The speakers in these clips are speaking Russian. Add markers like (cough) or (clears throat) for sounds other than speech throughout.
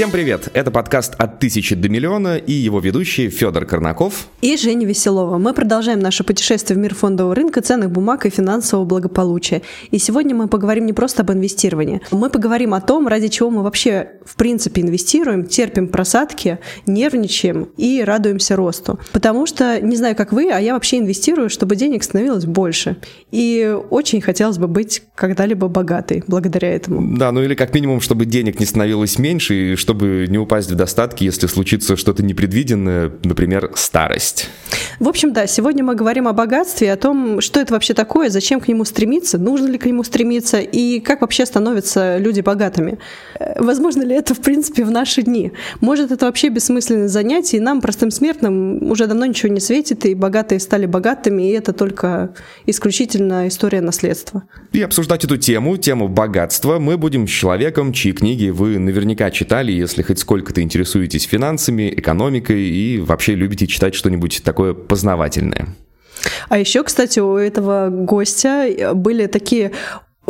Всем привет! Это подкаст «От тысячи до миллиона» и его ведущие Федор Корнаков и Женя Веселова. Мы продолжаем наше путешествие в мир фондового рынка, ценных бумаг и финансового благополучия. И сегодня мы поговорим не просто об инвестировании. Мы поговорим о том, ради чего мы вообще в принципе инвестируем, терпим просадки, нервничаем и радуемся росту. Потому что, не знаю, как вы, а я вообще инвестирую, чтобы денег становилось больше. И очень хотелось бы быть когда-либо богатой благодаря этому. Да, ну или как минимум, чтобы денег не становилось меньше, и чтобы чтобы не упасть в достатки, если случится что-то непредвиденное, например, старость. В общем, да, сегодня мы говорим о богатстве, о том, что это вообще такое, зачем к нему стремиться, нужно ли к нему стремиться и как вообще становятся люди богатыми. Э, возможно ли это, в принципе, в наши дни? Может, это вообще бессмысленное занятие, и нам, простым смертным, уже давно ничего не светит, и богатые стали богатыми, и это только исключительно история наследства. И обсуждать эту тему, тему богатства, мы будем с человеком, чьи книги вы наверняка читали, если хоть сколько-то интересуетесь финансами, экономикой и вообще любите читать что-нибудь такое познавательное. А еще, кстати, у этого гостя были такие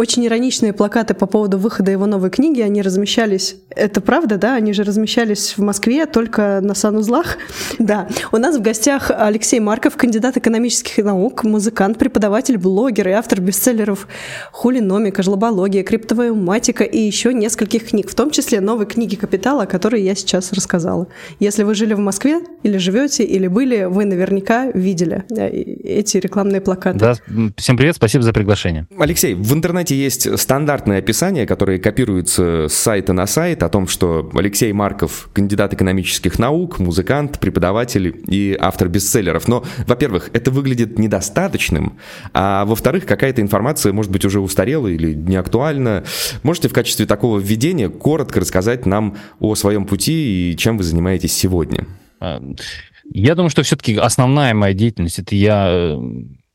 очень ироничные плакаты по поводу выхода его новой книги. Они размещались, это правда, да? Они же размещались в Москве только на санузлах. (laughs) Да. У нас в гостях Алексей Марков, кандидат экономических наук, музыкант, преподаватель, блогер и автор бестселлеров «Хулиномика», «Жлобология», «Криптовая матика» и еще нескольких книг, в том числе новой книги «Капитала», о которой я сейчас рассказала. Если вы жили в Москве или живете, или были, вы наверняка видели э, эти рекламные плакаты. Да, всем привет, спасибо за приглашение. Алексей, в интернете сайте есть стандартное описание, которое копируется с сайта на сайт о том, что Алексей Марков – кандидат экономических наук, музыкант, преподаватель и автор бестселлеров. Но, во-первых, это выглядит недостаточным, а во-вторых, какая-то информация может быть уже устарела или не актуальна. Можете в качестве такого введения коротко рассказать нам о своем пути и чем вы занимаетесь сегодня? А, я думаю, что все-таки основная моя деятельность – это я э,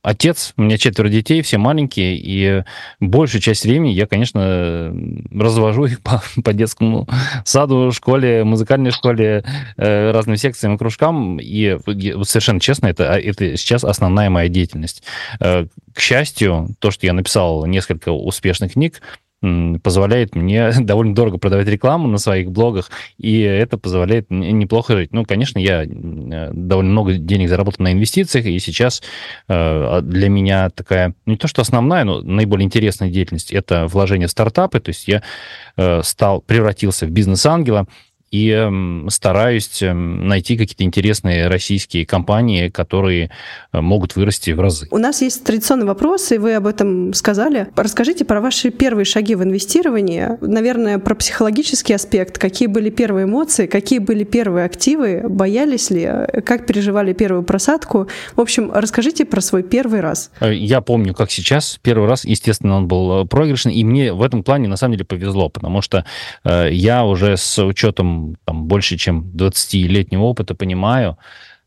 отец, у меня четверо детей, все маленькие, и большую часть времени я, конечно, развожу их по, (laughs) по детскому саду, школе, музыкальной школе, э, разным секциям и кружкам, и совершенно честно, это, а, это сейчас основная моя деятельность. Э, к счастью, то, что я написал несколько успешных книг, позволяет мне (laughs) довольно дорого продавать рекламу на своих блогах, и это позволяет неплохо жить. Ну, конечно, я э, довольно много денег заработал на инвестициях, и сейчас э, а для меня такая, ну, не то что основная, но наиболее интересная деятельность – это вложение в стартапы, то есть я э, стал, превратился в бизнес-ангела, и эм, стараюсь эм, найти какие-то интересные российские компании, которые э, могут вырасти в разы. У нас есть традиционный вопрос, и вы об этом сказали. Расскажите про ваши первые шаги в инвестировании, наверное, про психологический аспект. Какие были первые эмоции, какие были первые активы, боялись ли, как переживали первую просадку? В общем, расскажите про свой первый раз. Э, я помню, как сейчас. Первый раз, естественно, он был э, проигрышный, и мне в этом плане на самом деле повезло, потому что я уже с учетом там, больше, чем 20-летнего опыта понимаю,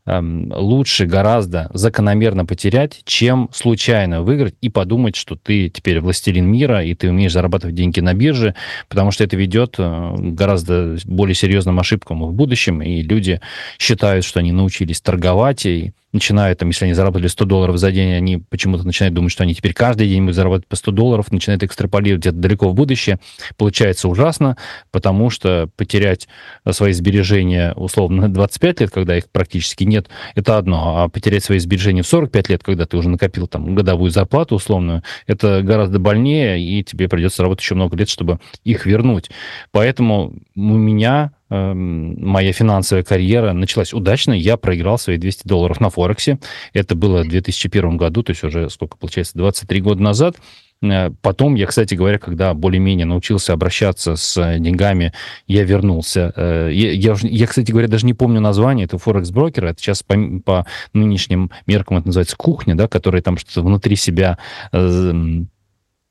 эм, лучше гораздо закономерно потерять, чем случайно выиграть и подумать, что ты теперь властелин мира, и ты умеешь зарабатывать деньги на бирже, потому что это ведет э, гораздо более серьезным ошибкам в будущем, и люди считают, что они научились торговать, и начинают, там, если они заработали 100 долларов за день, они почему-то начинают думать, что они теперь каждый день будут зарабатывать по 100 долларов, начинают экстраполировать это далеко в будущее. Получается ужасно, потому что потерять свои сбережения, условно, на 25 лет, когда их практически нет, это одно, а потерять свои сбережения в 45 лет, когда ты уже накопил там годовую зарплату условную, это гораздо больнее, и тебе придется работать еще много лет, чтобы их вернуть. Поэтому у меня моя финансовая карьера началась удачно. Я проиграл свои 200 долларов на Форексе. Это было в 2001 году, то есть уже, сколько получается, 23 года назад. Э, потом я, кстати говоря, когда более-менее научился обращаться с деньгами, я вернулся. Э, я, я, я, кстати говоря, даже не помню название этого форекс-брокера. Это сейчас по, по нынешним меркам это называется кухня, да, которая там что-то внутри себя э,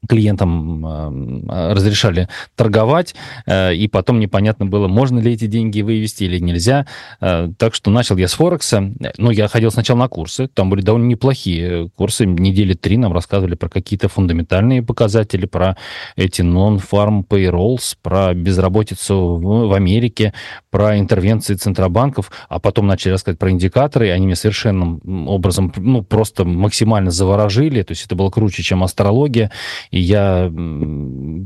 клиентам э, разрешали торговать, э, и потом непонятно было, можно ли эти деньги вывести или нельзя. Э, так что начал я с Форекса. Ну, я ходил сначала на курсы, там были довольно неплохие курсы. Недели три нам рассказывали про какие-то фундаментальные показатели, про эти non-farm payrolls, про безработицу в, в Америке, про интервенции центробанков, а потом начали рассказывать про индикаторы, и они меня совершенным образом, ну, просто максимально заворожили, то есть это было круче, чем астрология, и я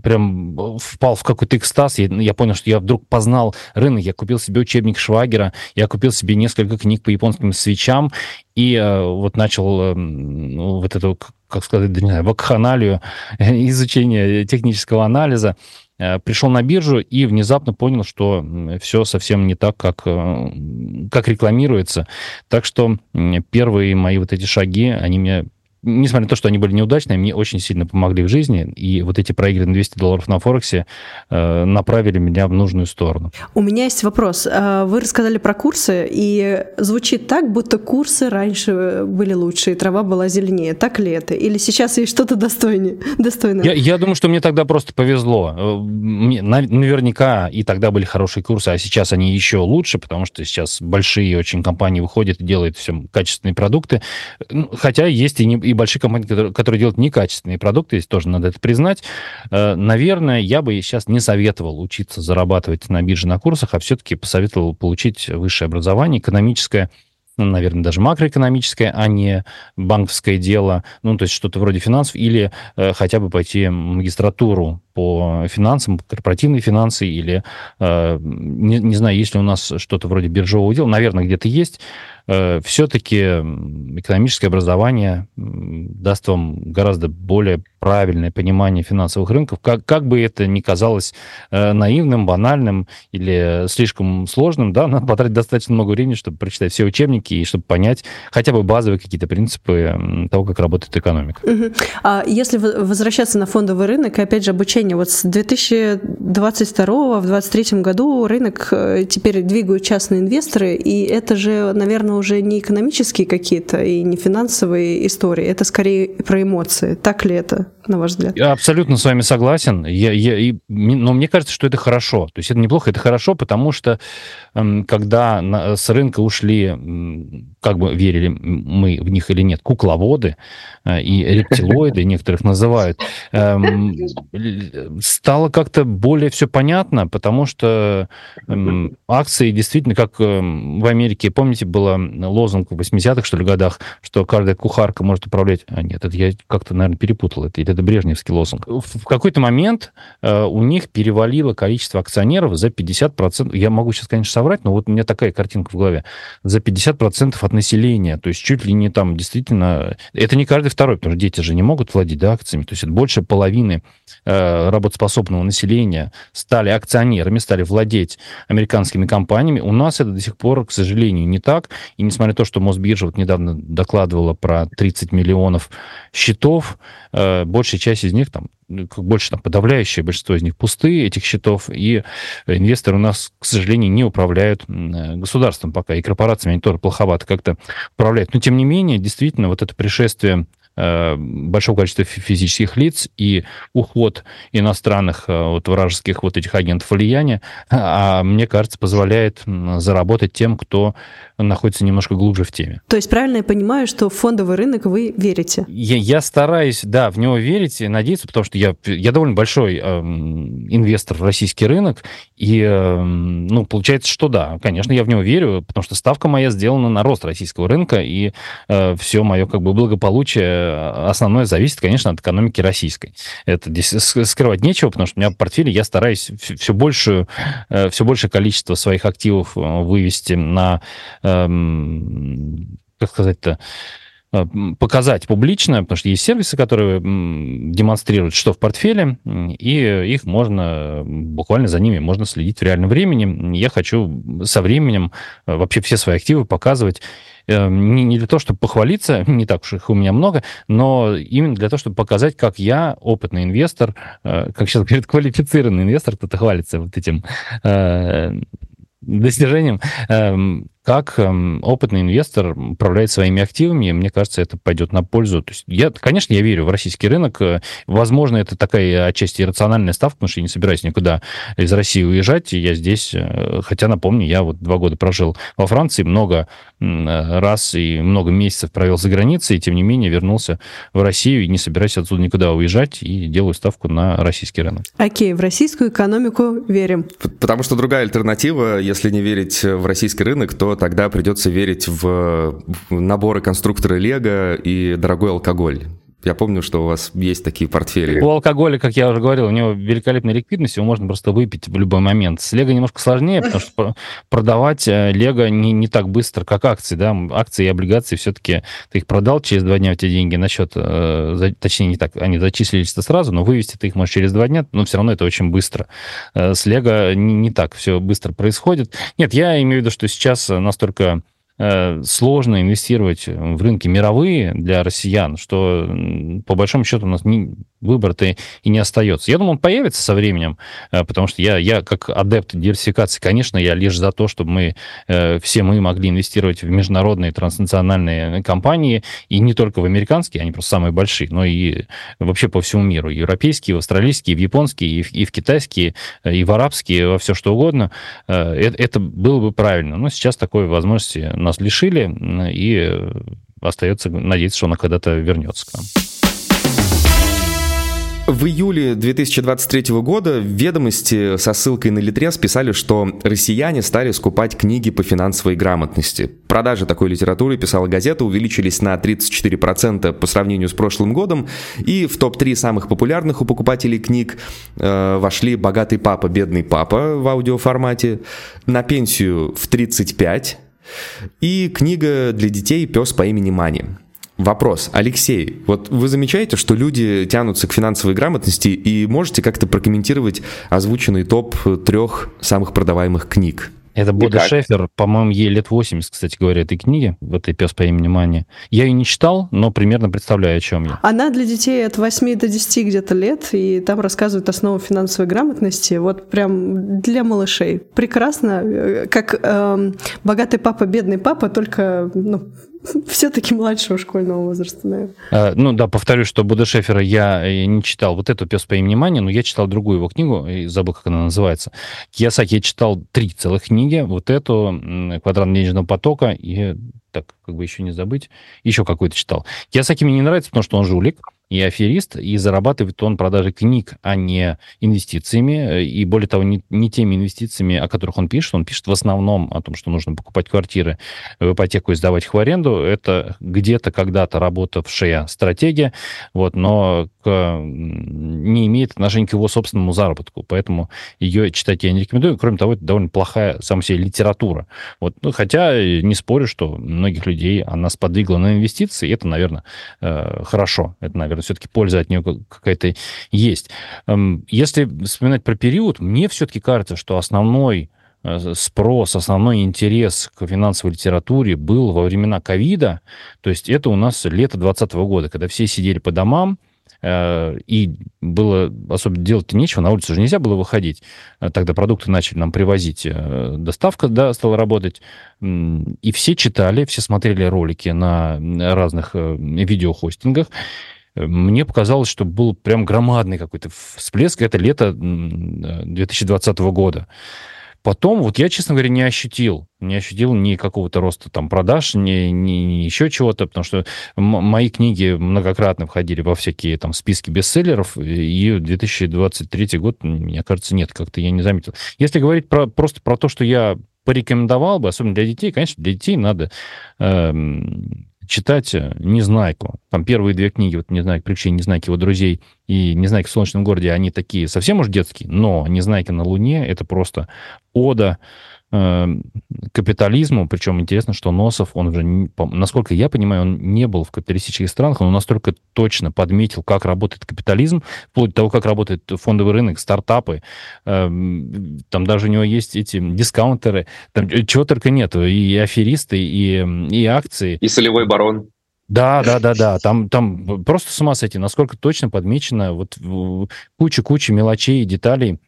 прям впал в какой-то экстаз. Я, я понял, что я вдруг познал рынок. Я купил себе учебник Швагера, я купил себе несколько книг по японским свечам, и э, вот начал э, вот эту, как сказать, да не знаю, вакханалию (laughs) изучения технического анализа. Э, пришел на биржу и внезапно понял, что все совсем не так, как, э, как рекламируется. Так что первые мои вот эти шаги, они мне несмотря на то, что они были неудачные, мне очень сильно помогли в жизни, и вот эти проигранные 200 долларов на Форексе э, направили меня в нужную сторону. У меня есть вопрос. А, вы рассказали про курсы, и звучит так, будто курсы раньше были лучше, и трава была зеленее. Так ли это? Или сейчас есть что-то достойнее? достойное? Я, я думаю, что мне тогда просто повезло. Э, мне, наверняка и тогда были хорошие курсы, а сейчас они еще лучше, потому что сейчас большие очень компании выходят и делают все качественные продукты. Ну, хотя есть и, не, и большие компании, которые, которые делают некачественные продукты, здесь тоже надо это признать. Э, наверное, я бы сейчас не советовал учиться зарабатывать на бирже на курсах, а все-таки посоветовал получить высшее образование, экономическое, ну, наверное, даже макроэкономическое, а не банковское дело, ну, то есть что-то вроде финансов, или э, хотя бы пойти магистратуру по финансам, корпоративные финансы, или, э, не, не знаю, есть ли у нас что-то вроде биржевого дела, наверное, где-то есть, Э, все-таки экономическое образование даст вам гораздо более правильное понимание финансовых рынков, как, как бы это ни казалось э, наивным, банальным или слишком сложным, да, (laughs) надо потратить достаточно много времени, чтобы прочитать все учебники и чтобы понять хотя бы базовые какие-то принципы того, как работает экономика. А если возвращаться на фондовый рынок, и опять же обучение, вот с 2022 в 2023 году рынок э, теперь двигают частные инвесторы, и это же, наверное, уже не экономические какие-то и не финансовые истории, это скорее про эмоции. Так ли это? на ваш взгляд? Я абсолютно с вами согласен. Я, я, и, но мне кажется, что это хорошо. То есть это неплохо, это хорошо, потому что э, когда на, с рынка ушли, как бы верили мы в них или нет, кукловоды э, и рептилоиды, (laughs) некоторых называют, э, стало как-то более все понятно, потому что э, акции действительно, как э, в Америке, помните, было лозунг в 80-х, что ли, годах, что каждая кухарка может управлять... А нет, это я как-то, наверное, перепутал это это Брежневский лозунг. В какой-то момент э, у них перевалило количество акционеров за 50%. Я могу сейчас, конечно, соврать, но вот у меня такая картинка в голове. За 50% от населения. То есть чуть ли не там действительно... Это не каждый второй, потому что дети же не могут владеть да, акциями. То есть это больше половины э, работоспособного населения стали акционерами, стали владеть американскими компаниями. У нас это до сих пор, к сожалению, не так. И несмотря на то, что Мосбиржа вот недавно докладывала про 30 миллионов счетов, э, большая часть из них, там, ну, больше там, подавляющее большинство из них пустые, этих счетов, и инвесторы у нас, к сожалению, не управляют государством пока, и корпорациями они тоже плоховато как-то управляют. Но, тем не менее, действительно, вот это пришествие Э, большого количества физических лиц и уход иностранных э, вот, вражеских вот этих агентов влияния, а мне кажется, позволяет заработать тем, кто находится немножко глубже в теме. То есть правильно я понимаю, что в фондовый рынок вы верите? Я, я стараюсь, да, в него верить и надеяться, потому что я, я довольно большой э, инвестор в российский рынок, и, э, ну, получается, что да, конечно, я в него верю, потому что ставка моя сделана на рост российского рынка, и э, все мое как бы благополучие основное зависит, конечно, от экономики российской. Это здесь скрывать нечего, потому что у меня в портфеле я стараюсь все, большую, э, все большее количество своих активов э, вывести на, эм, как сказать-то, показать публично, потому что есть сервисы, которые демонстрируют, что в портфеле, и их можно, буквально за ними можно следить в реальном времени. Я хочу со временем вообще все свои активы показывать Эм, не, не для того, чтобы похвалиться, (laughs) не так уж их у меня много, но именно для того, чтобы показать, как я, опытный инвестор, э, как сейчас говорят, квалифицированный инвестор, кто-то хвалится вот этим э, достижением, эм, как эм, опытный инвестор управляет своими активами, мне кажется, это пойдет на пользу. То есть я, конечно, я верю в российский рынок. Э, возможно, это такая отчасти рациональная ставка, потому что я не собираюсь никуда из России уезжать. Я здесь, э, хотя, напомню, я вот два года прожил во Франции, много э, раз и много месяцев провел за границей, и тем не менее вернулся в Россию и не собираюсь отсюда никуда уезжать и делаю ставку на российский рынок. Окей, в российскую экономику верим. Потому что другая альтернатива, если не верить в российский рынок, то тогда придется верить в наборы конструктора Лего и дорогой алкоголь. Я помню, что у вас есть такие портфели. У алкоголя, как я уже говорил, у него великолепная ликвидность, его можно просто выпить в любой момент. С Лего немножко сложнее, потому что продавать э, Лего не, не так быстро, как акции. Да? Акции и облигации все-таки ты их продал, через два дня у тебя деньги на счет, э, точнее, не так, они зачислились-то сразу, но вывести ты их можешь через два дня, но все равно это очень быстро. Э, с Лего не, не так все быстро происходит. Нет, я имею в виду, что сейчас настолько сложно инвестировать в рынки мировые для россиян, что по большому счету у нас не, выбор-то и не остается. Я думаю, он появится со временем, э, потому что я, я как адепт диверсификации, конечно, я лишь за то, чтобы мы, э, все мы могли инвестировать в международные транснациональные компании, и не только в американские, они просто самые большие, но и вообще по всему миру. Европейские, австралийские, в японские, и в, и в китайские, и в арабские, во все что угодно. Это, это было бы правильно. Но сейчас такой возможности на нас лишили, и остается надеяться, что она когда-то вернется к нам. В июле 2023 года в ведомости со ссылкой на Литрес писали, что россияне стали скупать книги по финансовой грамотности. Продажи такой литературы, писала газета, увеличились на 34% по сравнению с прошлым годом, и в топ-3 самых популярных у покупателей книг э, вошли «Богатый папа, бедный папа» в аудиоформате, «На пенсию в 35», и книга для детей «Пес по имени Мани». Вопрос. Алексей, вот вы замечаете, что люди тянутся к финансовой грамотности и можете как-то прокомментировать озвученный топ трех самых продаваемых книг? Это Бода Шефер, по-моему, ей лет 80, кстати говоря, этой книги, в этой «Пес по имени Мани». Я ее не читал, но примерно представляю, о чем я. Она для детей от 8 до 10 где-то лет, и там рассказывают основы финансовой грамотности, вот прям для малышей. Прекрасно, как э, «Богатый папа, бедный папа», только ну, (laughs) все-таки младшего школьного возраста, наверное. А, ну да, повторюсь, что Буда Шефера я э, не читал вот эту «Пес по имени Мани», но я читал другую его книгу, и забыл, как она называется. Киясаки я читал три целых книги, вот эту «Квадрат денежного потока» и так как бы еще не забыть, еще какой-то читал. Киясаки мне не нравится, потому что он жулик, и аферист, и зарабатывает он продажей книг, а не инвестициями, и более того, не, не теми инвестициями, о которых он пишет. Он пишет в основном о том, что нужно покупать квартиры в ипотеку и сдавать их в аренду. Это где-то когда-то работавшая стратегия, вот, но к, не имеет отношения к его собственному заработку, поэтому ее читать я не рекомендую. Кроме того, это довольно плохая сама себе литература. Вот, ну, хотя не спорю, что многих людей она сподвигла на инвестиции, и это, наверное, э, хорошо. Это, наверное, все-таки польза от нее какая-то есть. Эм, если вспоминать про период, мне все-таки кажется, что основной э, спрос, основной интерес к финансовой литературе был во времена ковида. То есть это у нас лето 2020 года, когда все сидели по домам, э, и было особо делать нечего, на улицу же нельзя было выходить. Э, тогда продукты начали нам привозить, доставка да, стала работать, и все читали, все смотрели ролики на разных видеохостингах, мне показалось, что был прям громадный какой-то всплеск. Это лето 2020 года. Потом, вот я, честно говоря, не ощутил, не ощутил ни какого-то роста там продаж, ни, ни, ни еще чего-то, потому что мои книги многократно входили во всякие там списки бестселлеров, и 2023 год, мне кажется, нет, как-то я не заметил. Если говорить про, просто про то, что я порекомендовал бы, особенно для детей, конечно, для детей надо э, читать э, «Незнайку». Там первые две книги, вот «Незнайка», «Приключения Незнайки его друзей» и «Незнайка в солнечном городе», они такие совсем уж детские, но «Незнайка на Луне» — это просто ода капитализму, причем интересно, что Носов, он уже, насколько я понимаю, он не был в капиталистических странах, он настолько точно подметил, как работает капитализм, вплоть до того, как работает фондовый рынок, стартапы, эм, там даже у него есть эти дискаунтеры, там чего только нет, и аферисты, и, и акции. И солевой барон. Да, да, да, да. Там, там просто с ума сойти, насколько точно подмечено вот куча-куча мелочей и деталей,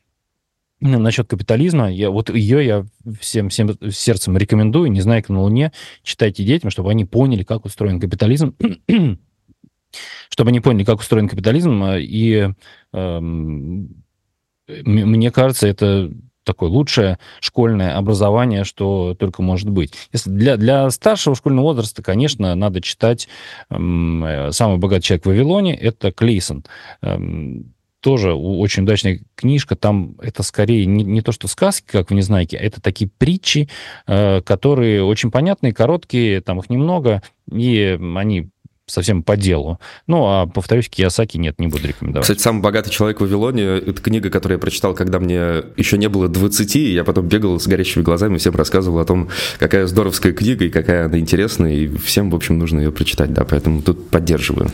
Насчет капитализма, я, вот ее я всем, всем сердцем рекомендую. Не знаю, на Луне, читайте детям, чтобы они поняли, как устроен капитализм. (clears throat) чтобы они поняли, как устроен капитализм. А, и э, мне кажется, это такое лучшее школьное образование, что только может быть. Если для, для старшего школьного возраста, конечно, надо читать э, «Самый богатый человек в Вавилоне» — это Клейсон. Эм, тоже очень удачная книжка. Там это скорее не, не то, что сказки, как в «Незнайке», а это такие притчи, э, которые очень понятные, короткие, там их немного, и они совсем по делу. Ну, а, повторюсь, Киясаки нет, не буду рекомендовать. Кстати, «Самый богатый человек в Вавилоне» — это книга, которую я прочитал, когда мне еще не было 20, и я потом бегал с горящими глазами, всем рассказывал о том, какая здоровская книга и какая она интересная, и всем, в общем, нужно ее прочитать, да, поэтому тут поддерживаю.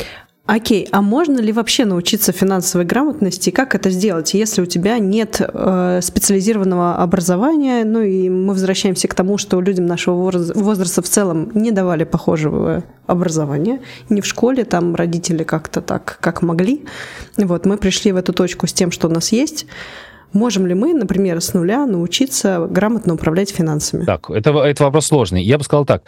Окей, а можно ли вообще научиться финансовой грамотности? Как это сделать, если у тебя нет э, специализированного образования? Ну и мы возвращаемся к тому, что людям нашего возраста в целом не давали похожего образования. Не в школе, там родители как-то так, как могли. Вот, мы пришли в эту точку с тем, что у нас есть. Можем ли мы, например, с нуля научиться грамотно управлять финансами? Так, это, это вопрос сложный. Я бы сказал так.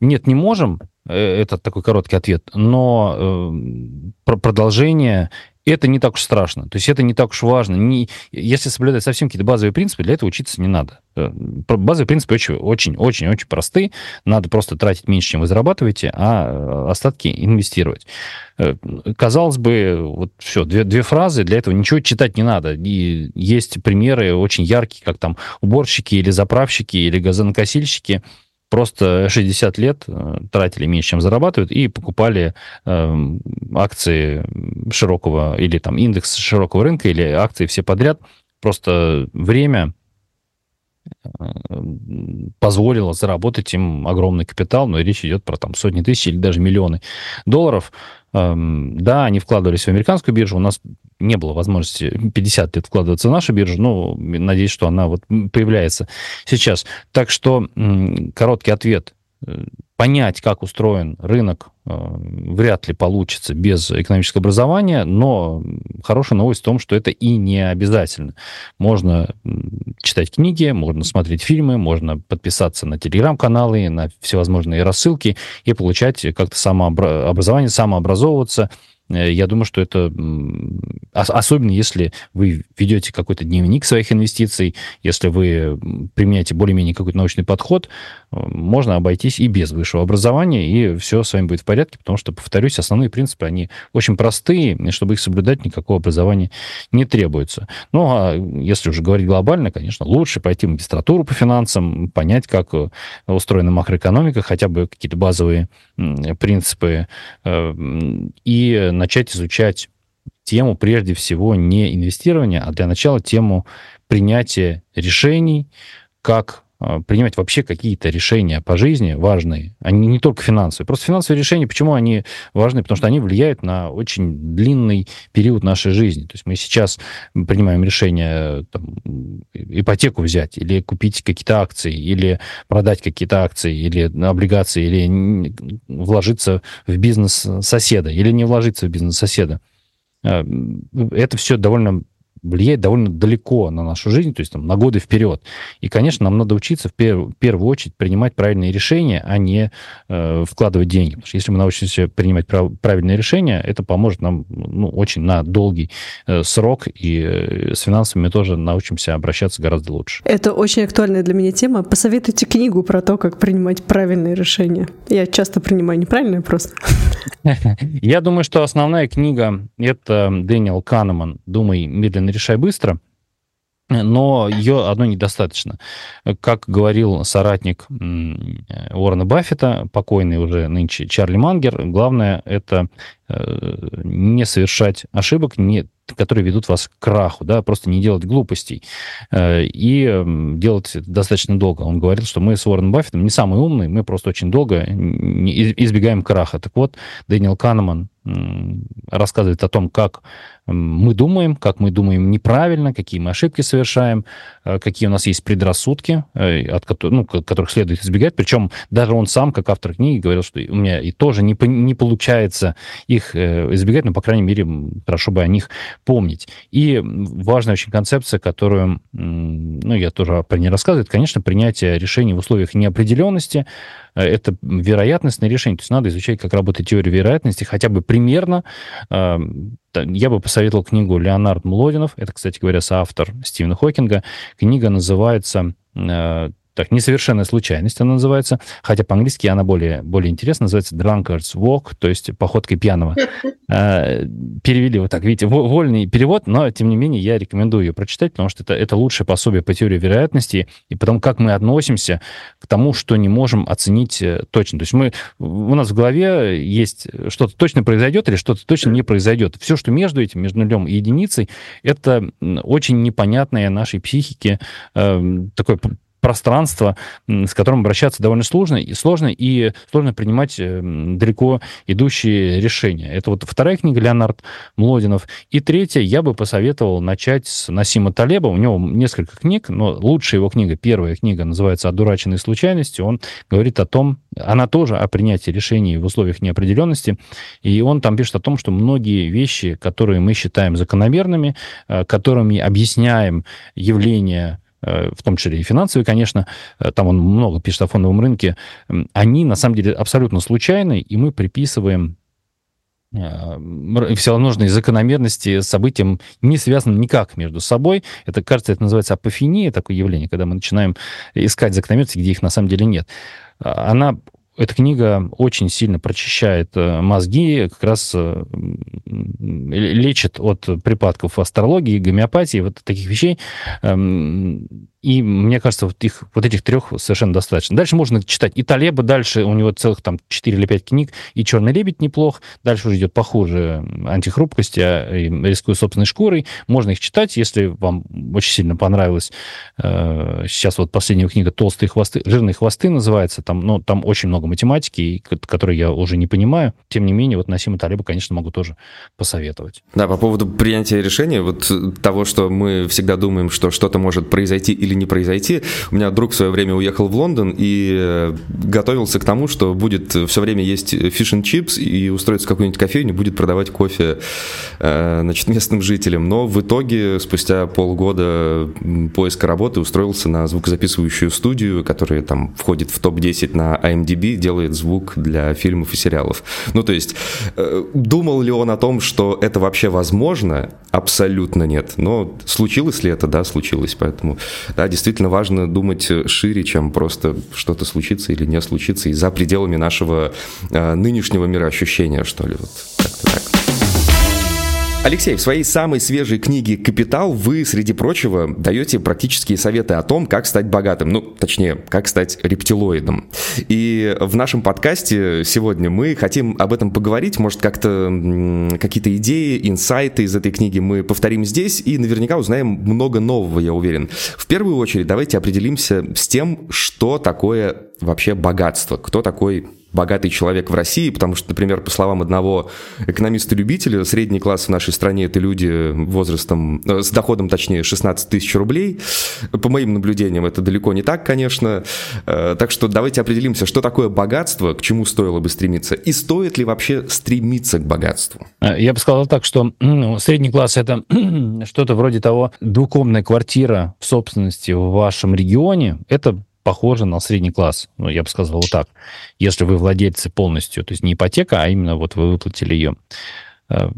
Нет, не можем, Э, это такой короткий ответ. Но э, продолжение это не так уж страшно. То есть это не так уж важно. Не, если соблюдать совсем какие-то базовые принципы, для этого учиться не надо. Э, базовые принципы очень-очень-очень просты. Надо просто тратить меньше, чем вы зарабатываете, а остатки инвестировать. Казалось бы, вот все, две, две фразы, для этого ничего читать не надо. И есть примеры очень яркие, как там уборщики или заправщики или газонокосильщики – просто 60 лет э, тратили меньше, чем зарабатывают, и покупали э, акции широкого, или там индекс широкого рынка, или акции все подряд. Просто время позволило заработать им огромный капитал, но речь идет про там сотни тысяч или даже миллионы долларов. Эм, да, они вкладывались в американскую биржу, у нас не было возможности 50 лет вкладываться в нашу биржу, но надеюсь, что она вот появляется сейчас. Так что короткий ответ. Понять, как устроен рынок, э, вряд ли получится без экономического образования, но хорошая новость в том, что это и не обязательно. Можно читать книги, можно смотреть фильмы, можно подписаться на телеграм-каналы, на всевозможные рассылки и получать как-то самообразование, самообразовываться, я думаю, что это особенно если вы ведете какой-то дневник своих инвестиций, если вы применяете более-менее какой-то научный подход, э, можно обойтись и без высшего образования, и все с вами будет в порядке, потому что, повторюсь, основные принципы, они очень простые, и чтобы их соблюдать, никакого образования не требуется. Ну, а если уже говорить глобально, конечно, лучше пойти в магистратуру по финансам, понять, как э, устроена макроэкономика, хотя бы какие-то базовые принципы, и начать изучать тему, прежде всего, не инвестирования, а для начала тему принятия решений, как принимать вообще какие-то решения по жизни важные, они не только финансовые. Просто финансовые решения, почему они важны? Потому что они влияют на очень длинный период нашей жизни. То есть мы сейчас принимаем решение там, ипотеку взять, или купить какие-то акции, или продать какие-то акции, или облигации, или вложиться в бизнес соседа, или не вложиться в бизнес соседа. А, это все довольно влияет довольно далеко на нашу жизнь, то есть там, на годы вперед. И, конечно, нам надо учиться в, пер- в первую очередь принимать правильные решения, а не э, вкладывать деньги. Потому что если мы научимся принимать прав- правильные решения, это поможет нам ну, очень на долгий э, срок, и э, с финансами мы тоже научимся обращаться гораздо лучше. Это очень актуальная для меня тема. Посоветуйте книгу про то, как принимать правильные решения. Я часто принимаю неправильные просто. (laughs) Я думаю, что основная книга — это Дэниел Канеман «Думай медленно, решай быстро», но ее одной недостаточно. Как говорил соратник Уоррена Баффета, покойный уже нынче Чарли Мангер, главное это э, не совершать ошибок, не, которые ведут вас к краху, да, просто не делать глупостей э, и делать это достаточно долго. Он говорил, что мы с Уорреном Баффетом не самые умные, мы просто очень долго избегаем краха. Так вот, Дэниел Канеман рассказывает о том, как мы думаем, как мы думаем неправильно, какие мы ошибки совершаем, э, какие у нас есть предрассудки, э, от которых, ну, которых следует избегать. Причем даже он сам, как автор книги, говорил, что у меня и тоже не, не получается их избегать, но, по крайней мере, хорошо бы о них помнить. И важная очень концепция, которую, ну, я тоже про нее рассказываю, это, конечно, принятие решений в условиях неопределенности, это вероятностное решение. То есть надо изучать, как работает теория вероятности, хотя бы примерно. Я бы посоветовал книгу Леонард Млодинов. Это, кстати говоря, соавтор Стивена Хокинга. Книга называется так, несовершенная случайность она называется, хотя по-английски она более, более интересна, называется Drunkard's Walk, то есть походкой пьяного. Э, (laughs) перевели вот так, видите, вольный перевод, но, тем не менее, я рекомендую ее прочитать, потому что это, это лучшее пособие по теории вероятности и потому, как мы относимся к тому, что не можем оценить э, точно. То есть мы, у нас в голове есть что-то точно произойдет или что-то точно не произойдет. Все, что между этим, между нулем и единицей, это очень непонятное нашей психике э, такое пространство, с которым обращаться довольно сложно, и сложно, и сложно принимать э, далеко идущие решения. Это вот вторая книга Леонард Млодинов. И третья, я бы посоветовал начать с Насима Талеба. У него несколько книг, но лучшая его книга, первая книга, называется «Одураченные случайности». Он говорит о том, она тоже о принятии решений в условиях неопределенности, и он там пишет о том, что многие вещи, которые мы считаем закономерными, э, которыми объясняем явления в том числе и финансовые, конечно, э, там он много пишет о фондовом рынке, они на самом деле абсолютно случайны, и мы приписываем э, всевозможные закономерности событиям не связаны никак между собой. Это, кажется, это называется апофения, такое явление, когда мы начинаем искать закономерности, где их на самом деле нет. Она эта книга очень сильно прочищает мозги, как раз лечит от припадков астрологии, гомеопатии, вот таких вещей. И мне кажется, вот, их, вот этих трех совершенно достаточно. Дальше можно читать и Талеба, дальше у него целых там 4 или 5 книг, и «Черный лебедь» неплох, дальше уже идет похуже «Антихрупкость», а «Рискую собственной шкурой». Можно их читать, если вам очень сильно понравилось. Э, сейчас вот последняя книга «Толстые хвосты», «Жирные хвосты» называется, там, ну, там очень много математики, которой я уже не понимаю. Тем не менее, вот Насима Талеба, конечно, могу тоже посоветовать. Да, по поводу принятия решения, вот того, что мы всегда думаем, что что-то может произойти или не произойти. У меня друг в свое время уехал в Лондон и э, готовился к тому, что будет все время есть фиш and чипс и устроится в какую-нибудь кофейню, будет продавать кофе э, значит, местным жителям. Но в итоге, спустя полгода поиска работы, устроился на звукозаписывающую студию, которая там входит в топ-10 на IMDb, делает звук для фильмов и сериалов. Ну, то есть, э, думал ли он о том, что это вообще возможно? Абсолютно нет. Но случилось ли это? Да, случилось. Поэтому, да, действительно важно думать шире, чем просто что-то случится или не случится, и за пределами нашего э, нынешнего мироощущения, что ли. Вот как-то так. Алексей, в своей самой свежей книге «Капитал» вы, среди прочего, даете практические советы о том, как стать богатым. Ну, точнее, как стать рептилоидом. И в нашем подкасте сегодня мы хотим об этом поговорить. Может, как-то какие-то идеи, инсайты из этой книги мы повторим здесь и наверняка узнаем много нового, я уверен. В первую очередь давайте определимся с тем, что такое вообще богатство, кто такой богатый человек в России, потому что, например, по словам одного экономиста-любителя, средний класс в нашей стране это люди возрастом, э, с доходом, точнее, 16 тысяч рублей. По моим наблюдениям это далеко не так, конечно. Э, так что давайте определимся, что такое богатство, к чему стоило бы стремиться, и стоит ли вообще стремиться к богатству. Э, я бы сказал так, что (clears throat) ну, средний класс это (clears throat) что-то вроде того, двухкомнатная квартира в собственности в вашем регионе, это похоже на средний класс, ну, я бы сказал вот так, если вы владельцы полностью, то есть не ипотека, а именно вот вы выплатили ее. Э,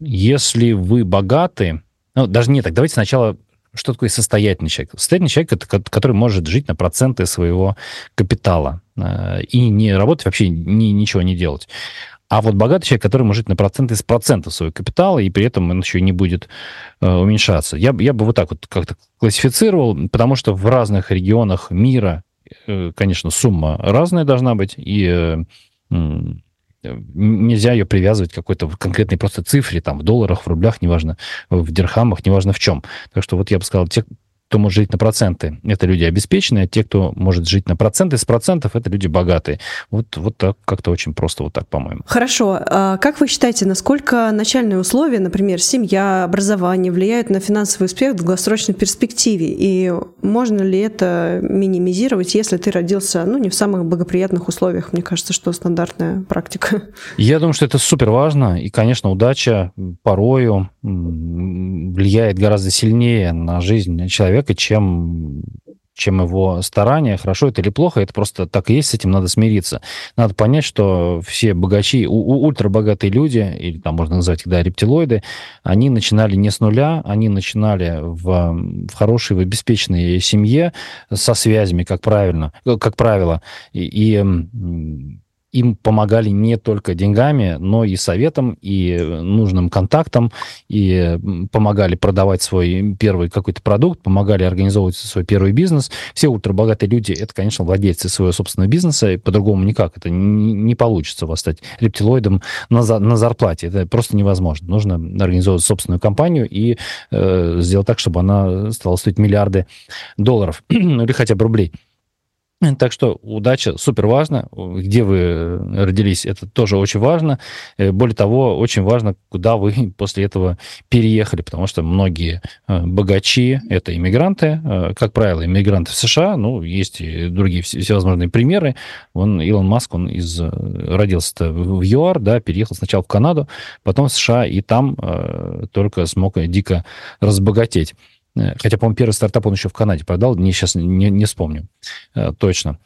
если вы богаты, ну, даже не так, давайте сначала, что такое состоятельный человек? Состоятельный человек, это который может жить на проценты своего капитала э, и не работать вообще, ни, ничего не делать. А вот богатый человек, который может на проценты из процентов своего капитала, и при этом он еще не будет э, уменьшаться. Я, я бы вот так вот как-то классифицировал, потому что в разных регионах мира, э, конечно, сумма разная должна быть, и э, нельзя ее привязывать к какой-то конкретной просто цифре, там, в долларах, в рублях, неважно, в дирхамах, неважно в чем. Так что вот я бы сказал, те, кто может жить на проценты, это люди обеспеченные, а те, кто может жить на проценты с процентов, это люди богатые. Вот, вот так как-то очень просто вот так, по-моему. Хорошо. А как вы считаете, насколько начальные условия, например, семья, образование, влияют на финансовый успех в долгосрочной перспективе? И можно ли это минимизировать, если ты родился ну, не в самых благоприятных условиях? Мне кажется, что стандартная практика. Я думаю, что это супер важно. И, конечно, удача порою влияет гораздо сильнее на жизнь человека, человека, чем чем его старания. Хорошо это или плохо, это просто так и есть, с этим надо смириться. Надо понять, что все богачи, у, у, ультрабогатые люди, или там можно назвать их, да, рептилоиды, они начинали не с нуля, они начинали в, в хорошей, в обеспеченной семье со связями, как правильно, как правило. И, и им помогали не только деньгами, но и советом, и нужным контактом, и помогали продавать свой первый какой-то продукт, помогали организовывать свой первый бизнес. Все ультрабогатые люди — это, конечно, владельцы своего собственного бизнеса, и по-другому никак. Это не, получится у вас стать рептилоидом на, за, на зарплате. Это просто невозможно. Нужно организовывать собственную компанию и э, сделать так, чтобы она стала стоить миллиарды долларов, (clears throat) или хотя бы рублей. Так что удача супер важна. Где вы родились, это тоже очень важно. Э, более того, очень важно, куда вы (laughs) после этого переехали, потому что многие э, богачи — это иммигранты. Э, как правило, иммигранты в США, ну, есть и другие всевозможные примеры. Он, Илон Маск, он из, родился в ЮАР, да, переехал сначала в Канаду, потом в США, и там только смог дико разбогатеть. Э, хотя, по-моему, первый стартап он еще в Канаде продал, не, сейчас не, не вспомню э, точно.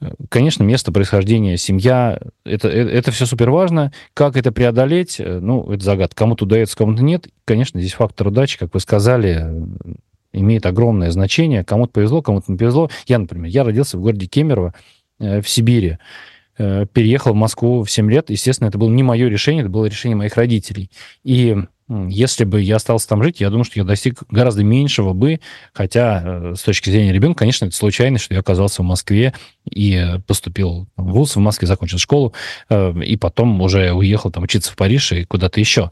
Э, конечно, место происхождения, семья, это, это, это все супер важно. Как это преодолеть, ну, это загадка. Кому-то удается, кому-то нет. Конечно, здесь фактор удачи, как вы сказали, имеет огромное значение. Кому-то повезло, кому-то не повезло. Я, например, я родился в городе Кемерово в Сибири. Переехал в Москву в 7 лет. Естественно, это было не мое решение, это было решение моих родителей. И если бы я остался там жить, я думаю, что я достиг гораздо меньшего бы, хотя э, с точки зрения ребенка, конечно, это случайность, что я оказался в Москве и э, поступил в ВУЗ в Москве, закончил школу, э, и потом уже уехал там учиться в Париж и куда-то еще.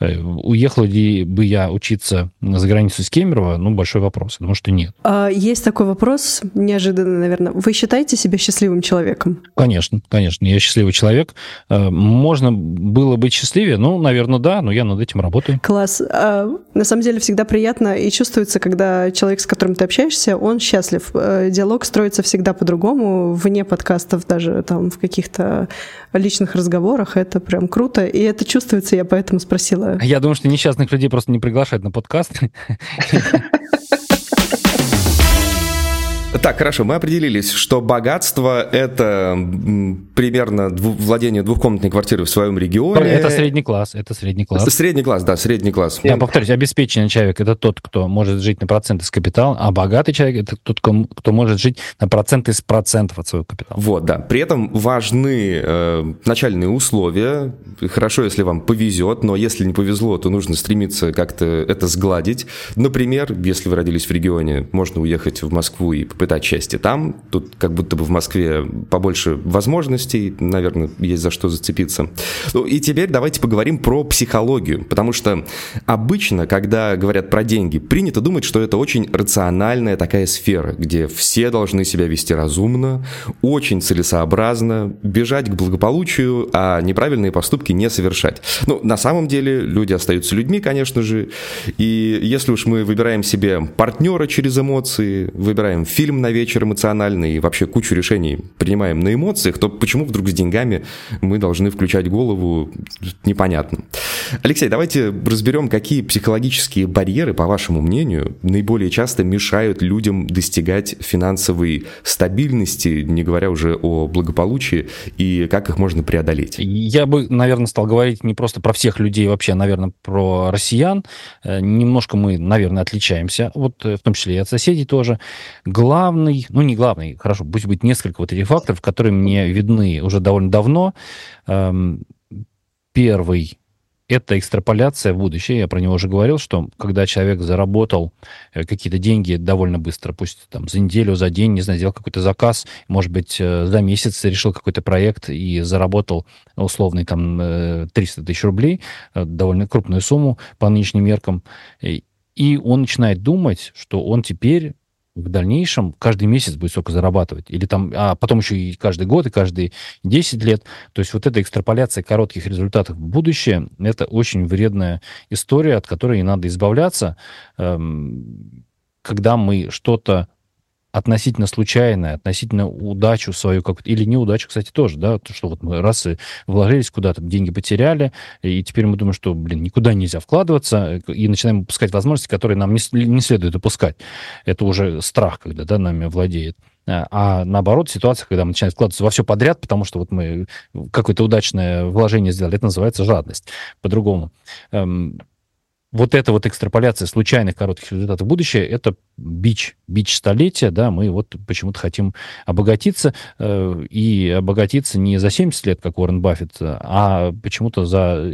Уехал ли бы я учиться за границу из Кемерово? Ну, большой вопрос. Я думаю, что нет. А, есть такой вопрос, неожиданно, наверное. Вы считаете себя счастливым человеком? Конечно, конечно. Я счастливый человек. Можно было быть счастливее? Ну, наверное, да, но я над этим работаю работы. Класс. А, на самом деле всегда приятно и чувствуется, когда человек, с которым ты общаешься, он счастлив. Э, диалог строится всегда по-другому, вне подкастов, даже там в каких-то личных разговорах. Это прям круто, и это чувствуется, я поэтому спросила. Я думаю, что несчастных людей просто не приглашают на подкаст. (laughs) Так, хорошо, мы определились, что богатство – это примерно дву- владение двухкомнатной квартиры в своем регионе. Это средний класс, это средний класс. Средний класс, да, средний класс. Я повторюсь, обеспеченный человек – это тот, кто может жить на проценты с капитала, а богатый человек – это тот, кто может жить на проценты с процентов от своего капитала. Вот, да. При этом важны э, начальные условия. Хорошо, если вам повезет, но если не повезло, то нужно стремиться как-то это сгладить. Например, если вы родились в регионе, можно уехать в Москву и попытать счастье там. Тут как будто бы в Москве побольше возможностей, наверное, есть за что зацепиться. Ну и теперь давайте поговорим про психологию, потому что обычно, когда говорят про деньги, принято думать, что это очень рациональная такая сфера, где все должны себя вести разумно, очень целесообразно, бежать к благополучию, а неправильные поступки не совершать. Ну, на самом деле люди остаются людьми, конечно же, и если уж мы выбираем себе партнера через эмоции, выбираем фильм, фильм на вечер эмоциональный и вообще кучу решений принимаем на эмоциях, то почему вдруг с деньгами мы должны включать голову, непонятно. Алексей, давайте разберем, какие психологические барьеры, по вашему мнению, наиболее часто мешают людям достигать финансовой стабильности, не говоря уже о благополучии, и как их можно преодолеть? Я бы, наверное, стал говорить не просто про всех людей, вообще, наверное, про россиян. Э, немножко мы, наверное, отличаемся, вот э, в том числе и от соседей тоже. Главное главный, ну не главный, хорошо, пусть будет несколько вот этих факторов, которые мне видны уже довольно давно. Эм, первый это экстраполяция в будущее. Я про него уже говорил, что когда человек заработал э, какие-то деньги довольно быстро, пусть там за неделю, за день, не знаю, сделал какой-то заказ, может быть, э, за месяц решил какой-то проект и заработал условный там 300 тысяч рублей, э, довольно крупную сумму по нынешним меркам, и он начинает думать, что он теперь в дальнейшем каждый месяц будет столько зарабатывать. Или там, а потом еще и каждый год, и каждые 10 лет. То есть вот эта экстраполяция коротких результатов в будущее, это очень вредная история, от которой и надо избавляться. Эм, когда мы что-то относительно случайное, относительно удачу свою, как или неудачу, кстати, тоже, да, то, что вот мы раз и вложились куда-то, деньги потеряли, и теперь мы думаем, что, блин, никуда нельзя вкладываться, и начинаем упускать возможности, которые нам не, не следует упускать. Это уже страх, когда, да, нами владеет. А, а наоборот, ситуация, когда мы начинаем вкладываться во все подряд, потому что вот мы какое-то удачное вложение сделали, это называется жадность по-другому. Вот эта вот экстраполяция случайных коротких результатов в будущее, это бич, бич столетия, да, мы вот почему-то хотим обогатиться, э, и обогатиться не за 70 лет, как Уоррен Баффет, а почему-то за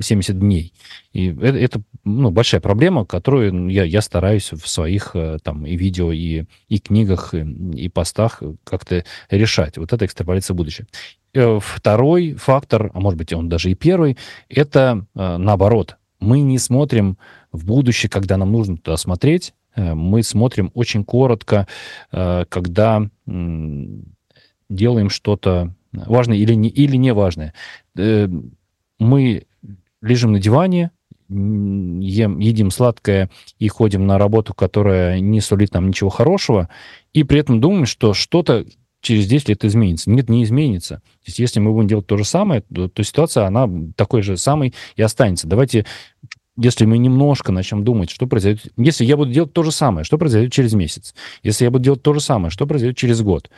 70 э, дней. И это, это ну, большая проблема, которую я, я стараюсь в своих э, там и видео, и, и книгах, и, и постах как-то решать. Вот это экстраполяция будущего. Э, второй фактор, а может быть он даже и первый, это наоборот – мы не смотрим в будущее, когда нам нужно туда смотреть. Э, мы смотрим очень коротко, э, когда делаем что-то важное или не, или не важное. Э, мы лежим на диване, ем, едим сладкое и ходим на работу, которая не сулит нам ничего хорошего, и при этом думаем, что что-то через 10 лет изменится. Нет, не изменится. То есть если мы будем делать то же самое, то, то ситуация, она такой же самой и останется. Давайте, если мы немножко начнем думать, что произойдет... Если я буду делать то же самое, что произойдет через месяц? Если я буду делать то же самое, что произойдет через год?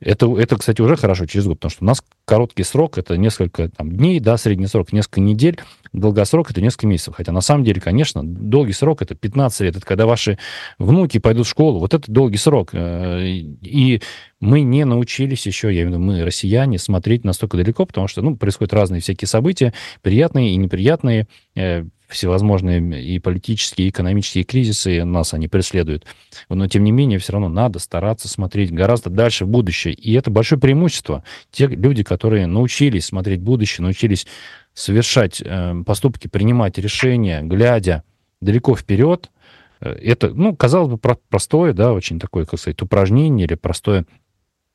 Это, это, кстати, уже хорошо через год, потому что у нас короткий срок, это несколько там, дней, да, средний срок несколько недель, долгосрок это несколько месяцев. Хотя на самом деле, конечно, долгий срок это 15 лет, это когда ваши внуки пойдут в школу, вот это долгий срок. Э, и мы не научились еще, я имею в виду мы, россияне, смотреть настолько далеко, потому что, ну, происходят разные всякие события, приятные и неприятные, э, всевозможные и политические, и экономические кризисы, нас они преследуют. Но, тем не менее, все равно надо стараться смотреть гораздо дальше в будущее. И это большое преимущество. Те люди, которые научились смотреть будущее, научились совершать э, поступки, принимать решения, глядя далеко вперед, э, это, ну, казалось бы, простое, да, очень такое, как сказать, упражнение или простое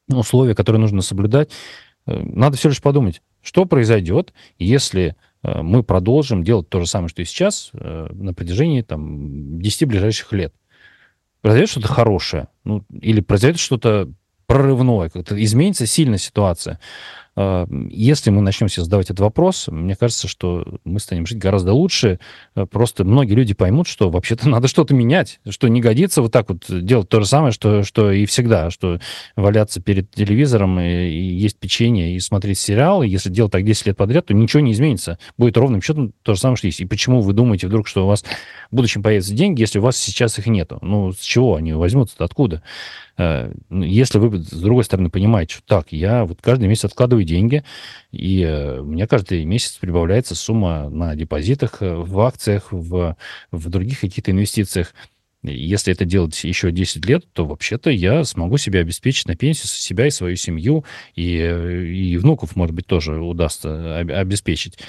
условие, которое нужно соблюдать. Э, надо все лишь подумать, что произойдет, если мы продолжим делать то же самое, что и сейчас, э, на протяжении там, 10 ближайших лет. Произойдет что-то хорошее, ну, или произойдет что-то прорывное, как-то изменится сильно ситуация. А, если мы начнем себе задавать этот вопрос, мне кажется, что мы станем жить гораздо лучше. А, просто многие люди поймут, что вообще-то (laughs) надо что-то менять, что не годится вот так вот делать то же самое, что, что и всегда, что валяться перед телевизором и, и есть печенье и смотреть сериалы. Если делать так 10 лет подряд, то ничего не изменится. Будет ровным счетом то же самое, что есть. И почему вы думаете вдруг, что у вас в будущем появятся деньги, если у вас сейчас их нету? Ну, с чего они возьмутся? Откуда? Э, ну, если вы, с другой стороны, понимаете, что так, я вот каждый месяц откладываю деньги, и э, у меня каждый месяц прибавляется сумма на депозитах, э, в акциях, в, в других каких-то инвестициях, если это делать еще 10 лет, то вообще-то я смогу себя обеспечить на пенсию, себя и свою семью, и, и внуков, может быть, тоже удастся обеспечить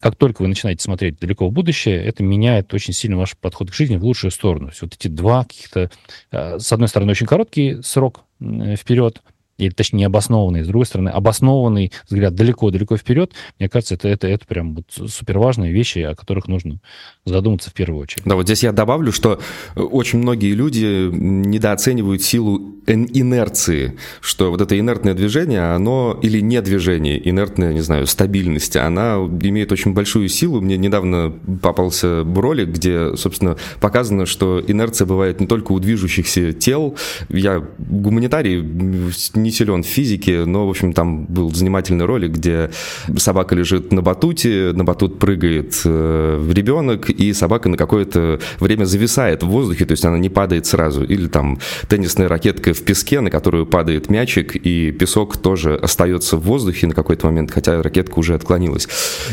как только вы начинаете смотреть далеко в будущее, это меняет очень сильно ваш подход к жизни в лучшую сторону. То есть вот эти два каких-то, э, с одной стороны, очень короткий срок вперед, или точнее обоснованный, с другой стороны, обоснованный взгляд далеко-далеко вперед, мне кажется, это, это, это прям вот супер важные вещи, о которых нужно задуматься в первую очередь. Да, вот здесь я добавлю, что очень многие люди недооценивают силу инерции, что вот это инертное движение, оно, или не движение, инертная, не знаю, стабильность, она имеет очень большую силу. Мне недавно попался ролик, где, собственно, показано, что инерция бывает не только у движущихся тел. Я гуманитарий, не не силен в физике, но, в общем, там был занимательный ролик, где собака лежит на батуте, на батут прыгает э, ребенок, и собака на какое-то время зависает в воздухе, то есть она не падает сразу. Или там теннисная ракетка в песке, на которую падает мячик, и песок тоже остается в воздухе на какой-то момент, хотя ракетка уже отклонилась.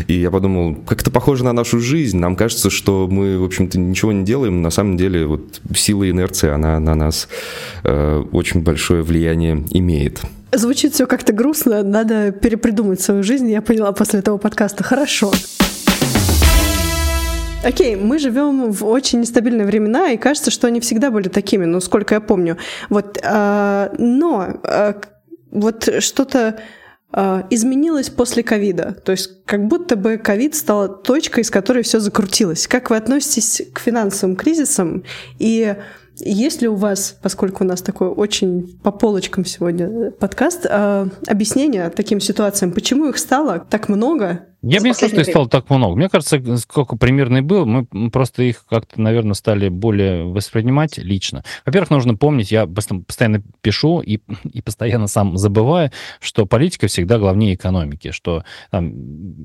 И я подумал, как это похоже на нашу жизнь. Нам кажется, что мы, в общем-то, ничего не делаем. На самом деле, вот сила инерции, она на нас э, очень большое влияние имеет имеет. Звучит все как-то грустно, надо перепридумать свою жизнь, я поняла после этого подкаста. Хорошо. Окей, мы живем в очень нестабильные времена, и кажется, что они всегда были такими, ну, сколько я помню. Вот, э, но э, вот что-то э, изменилось после ковида. То есть как будто бы ковид стал точкой, с которой все закрутилось. Как вы относитесь к финансовым кризисам и Есть ли у вас, поскольку у нас такой очень по полочкам сегодня подкаст, э, объяснение таким ситуациям, почему их стало так много я бы не сказал, что их стало так много. Мне кажется, сколько примерно и было, мы просто их как-то, наверное, стали более воспринимать лично. Во-первых, нужно помнить, я постоянно пишу и, и постоянно сам забываю, что политика всегда главнее экономики, что, там,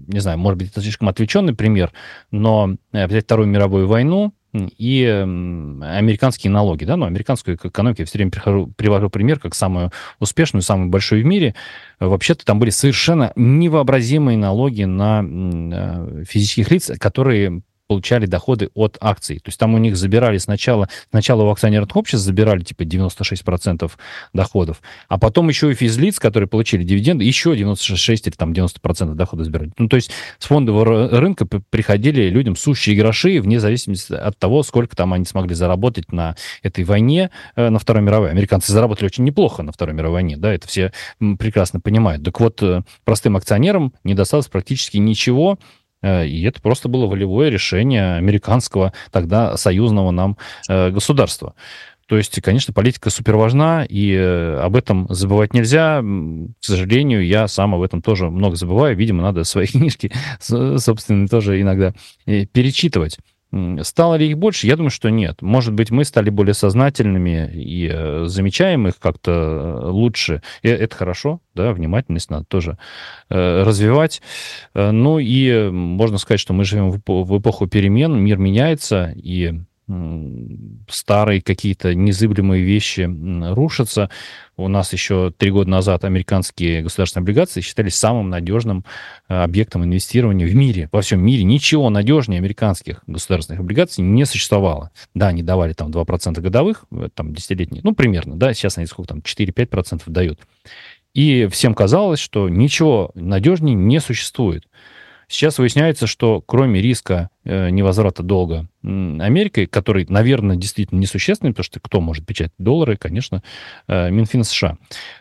не знаю, может быть, это слишком отвлеченный пример, но э, взять Вторую мировую войну, и американские налоги. Да? Но американскую экономику я все время прихожу, привожу пример как самую успешную, самую большую в мире. Вообще-то там были совершенно невообразимые налоги на э, физических лиц, которые получали доходы от акций. То есть там у них забирали сначала, сначала у акционерных обществ забирали типа 96% доходов, а потом еще и физлиц, которые получили дивиденды, еще 96 или там 90% дохода забирали. Ну, то есть с фондового рынка приходили людям сущие гроши, вне зависимости от того, сколько там они смогли заработать на этой войне, э, на Второй мировой. Американцы заработали очень неплохо на Второй мировой войне, да, это все прекрасно понимают. Так вот, э, простым акционерам не досталось практически ничего, и это просто было волевое решение американского тогда союзного нам э, государства. То есть, конечно, политика супер важна, и э, об этом забывать нельзя. К сожалению, я сам об этом тоже много забываю. Видимо, надо свои (laughs) книжки, собственно, тоже иногда перечитывать. Стало ли их больше? Я думаю, что нет. Может быть, мы стали более сознательными и э, замечаем их как-то э, лучше. И это хорошо, да, внимательность надо тоже э, развивать. Ну и можно сказать, что мы живем в эпоху перемен, мир меняется, и старые какие-то незыблемые вещи рушатся. У нас еще три года назад американские государственные облигации считались самым надежным э, объектом инвестирования в мире. Во всем мире ничего надежнее американских государственных облигаций не существовало. Да, они давали там 2% годовых, э, там десятилетние, ну, примерно, да, сейчас они сколько там, 4-5% дают. И всем казалось, что ничего надежнее не существует. Сейчас выясняется, что кроме риска э, невозврата долга Америкой, который, наверное, действительно несущественный, потому что кто может печатать доллары, конечно, э, Минфин США.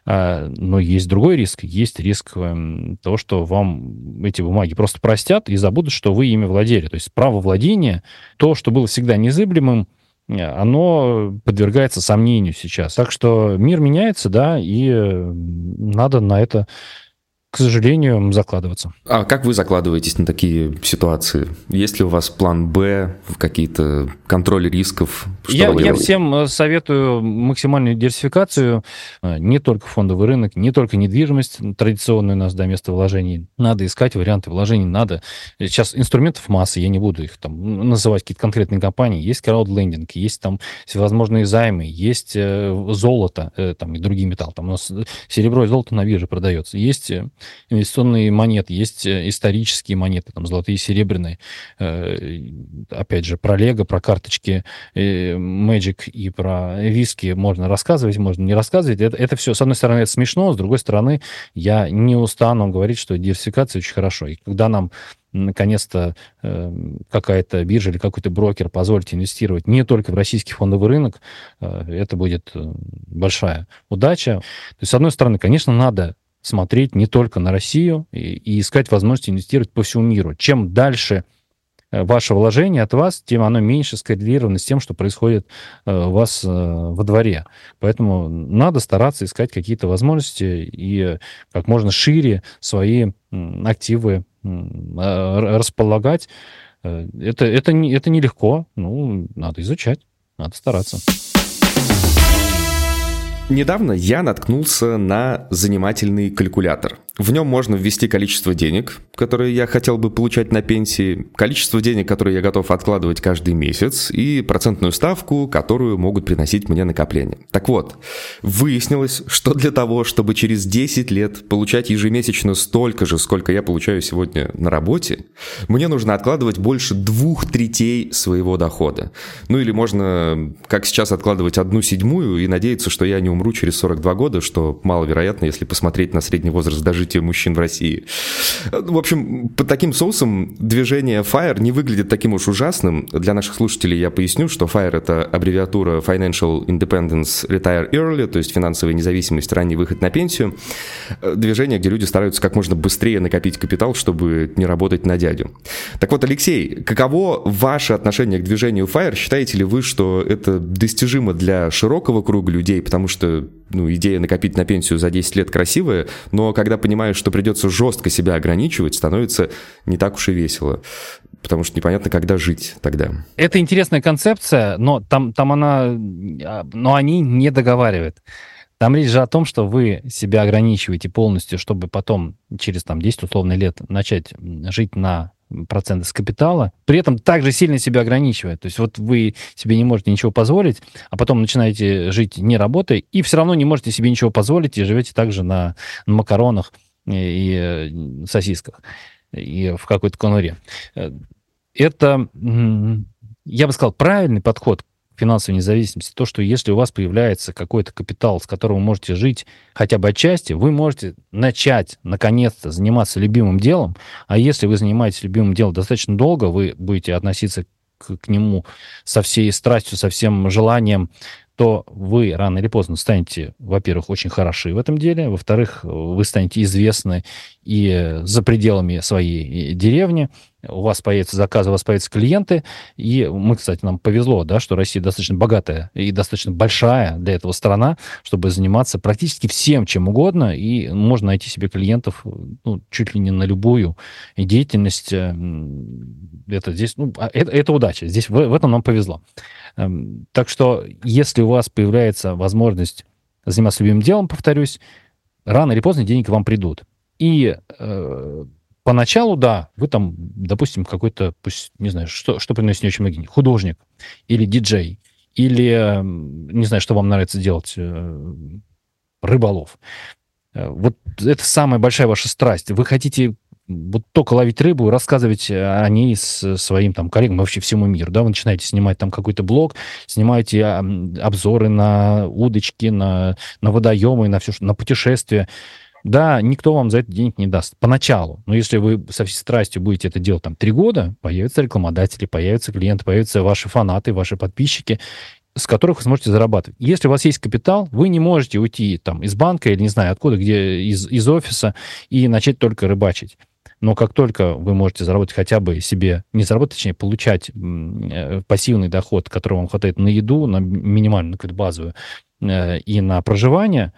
Э, но есть другой риск. Есть риск э, того, что вам эти бумаги просто простят и забудут, что вы ими владели. То есть право владения, то, что было всегда незыблемым, э, оно подвергается сомнению сейчас. Так что мир меняется, да, и э, надо на это к сожалению, закладываться. А как вы закладываетесь на такие ситуации? Есть ли у вас план Б, какие-то контроль рисков? Что я, я всем э, советую максимальную диверсификацию. Э, не только фондовый рынок, не только недвижимость, традиционное у нас до да, место вложений. Надо искать варианты вложений, надо. Сейчас инструментов масса, я не буду их там называть какие-то конкретные компании. Есть краудлендинг, есть там всевозможные займы, есть э, золото там, и другие металлы. Там у нас серебро и золото на бирже продается. Есть инвестиционные монеты, есть э, исторические монеты, там золотые серебряные. Э, опять же, про Лего, про карточки э, Magic и про виски можно рассказывать, можно не рассказывать. Это, это все, с одной стороны, это смешно, с другой стороны, я не устану говорить, что диверсификация очень хорошо. И когда нам наконец-то какая-то биржа или какой-то брокер позволит инвестировать не только в российский фондовый рынок, это будет большая удача. То есть, с одной стороны, конечно, надо смотреть не только на Россию и, и искать возможности инвестировать по всему миру. Чем дальше э, ваше вложение от вас, тем оно меньше скоррелировано с тем, что происходит э, у вас э, во дворе. Поэтому надо стараться искать какие-то возможности и как можно шире свои активы располагать. Это, это, это нелегко, ну, надо изучать, надо стараться. Недавно я наткнулся на занимательный калькулятор. В нем можно ввести количество денег, которые я хотел бы получать на пенсии, количество денег, которые я готов откладывать каждый месяц, и процентную ставку, которую могут приносить мне накопления. Так вот, выяснилось, что для того, чтобы через 10 лет получать ежемесячно столько же, сколько я получаю сегодня на работе, мне нужно откладывать больше двух третей своего дохода. Ну или можно, как сейчас, откладывать одну седьмую и надеяться, что я не умру через 42 года, что маловероятно, если посмотреть на средний возраст дожития развития мужчин в России. В общем, под таким соусом движение FIRE не выглядит таким уж ужасным. Для наших слушателей я поясню, что FIRE — это аббревиатура Financial Independence Retire Early, то есть финансовая независимость, ранний выход на пенсию. Движение, где люди стараются как можно быстрее накопить капитал, чтобы не работать на дядю. Так вот, Алексей, каково ваше отношение к движению FIRE? Считаете ли вы, что это достижимо для широкого круга людей, потому что ну, идея накопить на пенсию за 10 лет красивая, но когда понимаешь, что придется жестко себя ограничивать, становится не так уж и весело. Потому что непонятно, когда жить тогда. Это интересная концепция, но там, там она... А, но они не договаривают. Там речь же о том, что вы себя ограничиваете полностью, чтобы потом через там, 10 условно лет начать жить на проценты с капитала, при этом также сильно себя ограничивая. То есть вот вы себе не можете ничего позволить, а потом начинаете жить не работая, и все равно не можете себе ничего позволить, и живете также на, на макаронах и, э, сосисках, и в какой-то конуре. Э, это, я бы сказал, правильный подход финансовой независимости, то, что если у вас появляется какой-то капитал, с которым вы можете жить хотя бы отчасти, вы можете начать, наконец-то, заниматься любимым делом, а если вы занимаетесь любимым делом достаточно долго, вы будете относиться к, к нему со всей страстью, со всем желанием, то вы рано или поздно станете, во-первых, очень хороши в этом деле, во-вторых, вы станете известны и за пределами своей деревни, у вас появятся заказы, у вас появятся клиенты, и мы, кстати, нам повезло, да, что Россия достаточно богатая и достаточно большая для этого страна, чтобы заниматься практически всем, чем угодно, и можно найти себе клиентов ну, чуть ли не на любую деятельность. Э, это здесь, ну, а, это, это удача, здесь в, в этом нам повезло. Эм, так что, если у вас появляется возможность заниматься любимым делом, повторюсь, рано или поздно деньги к вам придут. И э, поначалу, да, вы там, допустим, какой-то, пусть, не знаю, что, что приносит не очень много денег, художник или диджей, или, не знаю, что вам нравится делать, э, рыболов. Э, вот это самая большая ваша страсть. Вы хотите вот только ловить рыбу, рассказывать о ней с своим там коллегам, вообще всему миру, да, вы начинаете снимать там какой-то блог, снимаете обзоры на удочки, на, на водоемы, на все, на путешествия. Да, никто вам за это денег не даст поначалу. Но если вы со всей страстью будете это делать там три года, появятся рекламодатели, появятся клиенты, появятся ваши фанаты, ваши подписчики, с которых вы сможете зарабатывать. Если у вас есть капитал, вы не можете уйти там из банка или не знаю откуда, где из, из офиса и начать только рыбачить. Но как только вы можете заработать хотя бы себе, не заработать, точнее, получать э, пассивный доход, которого вам хватает на еду, на минимальную, какую-то базовую, э, и на проживание,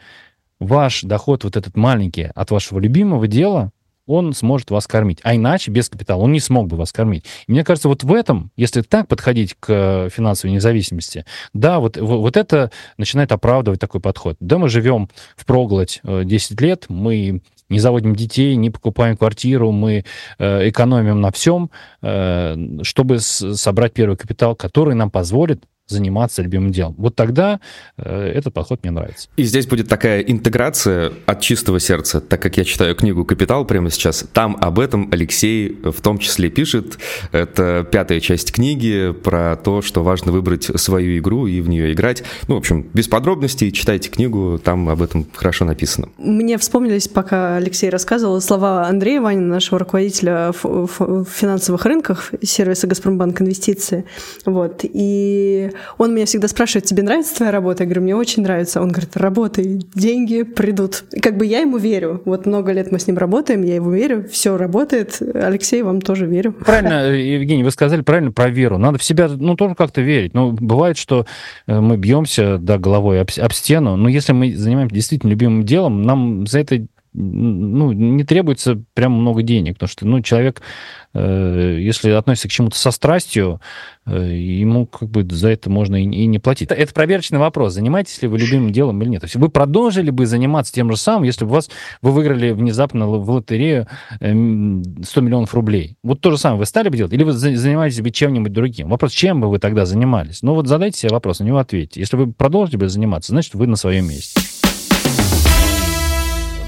ваш доход вот этот маленький от вашего любимого дела, он сможет вас кормить. А иначе, без капитала, он не смог бы вас кормить. И мне кажется, вот в этом, если так подходить к финансовой независимости, да, вот, вот это начинает оправдывать такой подход. Да, мы живем в проголодь 10 э, лет, мы не заводим детей, не покупаем квартиру, мы э, экономим на всем, э, чтобы собрать первый капитал, который нам позволит заниматься любимым делом. Вот тогда э, этот подход мне нравится. И здесь будет такая интеграция от чистого сердца, так как я читаю книгу «Капитал» прямо сейчас. Там об этом Алексей в том числе пишет. Это пятая часть книги про то, что важно выбрать свою игру и в нее играть. Ну, в общем, без подробностей, читайте книгу, там об этом хорошо написано. Мне вспомнились, пока Алексей рассказывал, слова Андрея Ванина, нашего руководителя в финансовых рынках сервиса «Газпромбанк Инвестиции». Вот. И он меня всегда спрашивает, тебе нравится твоя работа? Я говорю, мне очень нравится. Он говорит, работай, деньги придут. И как бы я ему верю. Вот много лет мы с ним работаем, я ему верю, все работает. Алексей, вам тоже верю. Правильно, (laughs) Евгений, вы сказали правильно про веру. Надо в себя, ну, тоже как-то верить. Ну, бывает, что э, мы бьемся, да, головой об, об стену, но если мы занимаемся действительно любимым делом, нам за это ну, не требуется прям много денег, потому что, ну, человек, э, если относится к чему-то со страстью, э, ему как бы за это можно и, и не платить. Это, это проверочный вопрос, занимаетесь ли вы любимым делом или нет. То есть вы продолжили бы заниматься тем же самым, если бы вас, вы выиграли внезапно в лотерею 100 э, миллионов рублей. Вот то же самое вы стали бы делать, или вы занимаетесь бы чем-нибудь другим? Вопрос, чем бы вы тогда занимались? Ну вот задайте себе вопрос, на него ответьте. Если вы продолжили бы заниматься, значит, вы на своем месте.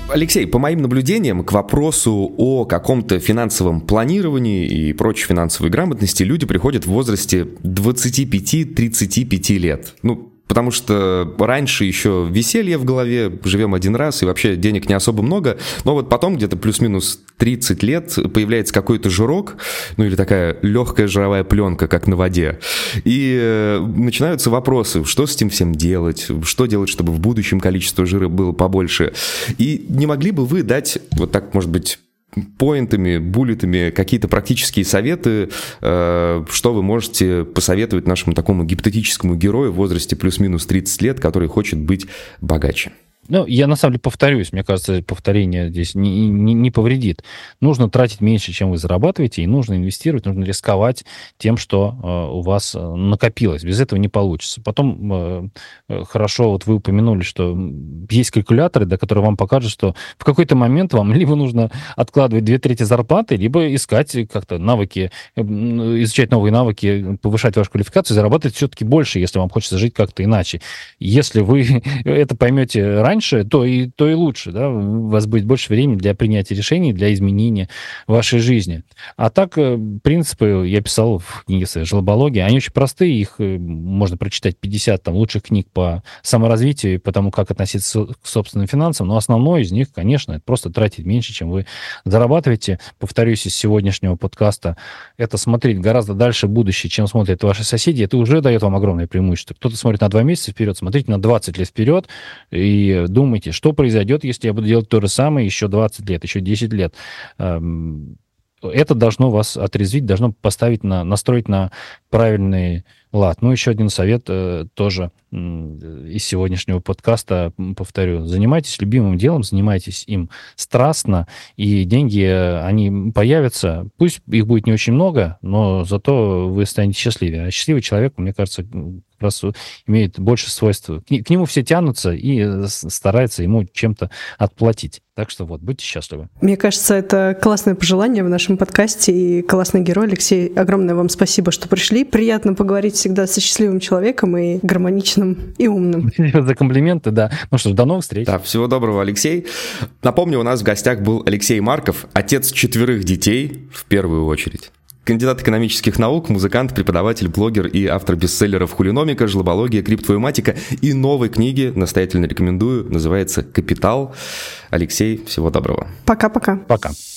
Алексей, по моим наблюдениям, к вопросу о каком-то финансовом планировании и прочей финансовой грамотности люди приходят в возрасте 25-35 лет. Ну, потому что раньше еще веселье в голове, живем один раз, и вообще денег не особо много, но вот потом где-то плюс-минус 30 лет появляется какой-то жирок, ну или такая легкая жировая пленка, как на воде, и э, начинаются вопросы, что с этим всем делать, что делать, чтобы в будущем количество жира было побольше, и не могли бы вы дать, вот так, может быть, поинтами, буллетами какие-то практические советы, э, что вы можете посоветовать нашему такому гипотетическому герою в возрасте плюс-минус 30 лет, который хочет быть богаче? Ну, я на самом деле повторюсь, мне кажется, повторение здесь не, не, не повредит. Нужно тратить меньше, чем вы зарабатываете, и нужно инвестировать, нужно рисковать тем, что э, у вас э, накопилось. Без этого не получится. Потом э, э, хорошо, вот вы упомянули, что есть калькуляторы, да, которые вам покажут, что в какой-то момент вам (laughs) либо нужно откладывать две трети зарплаты, либо искать как-то навыки, э, изучать новые навыки, повышать вашу квалификацию, зарабатывать все-таки больше, если вам хочется жить как-то иначе. Если вы (laughs) это поймете раньше, раньше, то и, то и лучше. Да? У вас будет больше времени для принятия решений, для изменения вашей жизни. А так, э, принципы я писал в книге своей «Желобологии». Они очень простые, их э, можно прочитать 50 там, лучших книг по саморазвитию, по тому, как относиться к собственным финансам. Но основной из них, конечно, это просто тратить меньше, чем вы зарабатываете. Повторюсь, из сегодняшнего подкаста это смотреть гораздо дальше будущее, чем смотрят ваши соседи. Это уже дает вам огромное преимущество. Кто-то смотрит на два месяца вперед, смотрите на 20 лет вперед, и думайте, что произойдет, если я буду делать то же самое еще 20 лет, еще 10 лет. Эм, это должно вас отрезвить, должно поставить на, настроить на правильный лад. Ну, еще один совет э, тоже из сегодняшнего подкаста, повторю, занимайтесь любимым делом, занимайтесь им страстно, и деньги, э, они появятся. Пусть их будет не очень много, но зато вы станете счастливее. А счастливый человек, мне кажется, раз имеет больше свойств. К, нему все тянутся и э, стараются ему чем-то отплатить. Так что вот, будьте счастливы. Мне кажется, это классное пожелание в нашем подкасте и классный герой. Алексей, огромное вам спасибо, что пришли. Приятно поговорить всегда со счастливым человеком и гармоничным и умным. (laughs) За комплименты, да. Ну что ж, до новых встреч. Да, всего доброго, Алексей. Напомню, у нас в гостях был Алексей Марков, отец четверых детей в первую очередь. Кандидат экономических наук, музыкант, преподаватель, блогер и автор бестселлеров «Хулиномика», «Жлобология», «Криптовоматика» и новой книги, настоятельно рекомендую, называется «Капитал». Алексей, всего доброго. Пока-пока. Пока. -пока. Пока.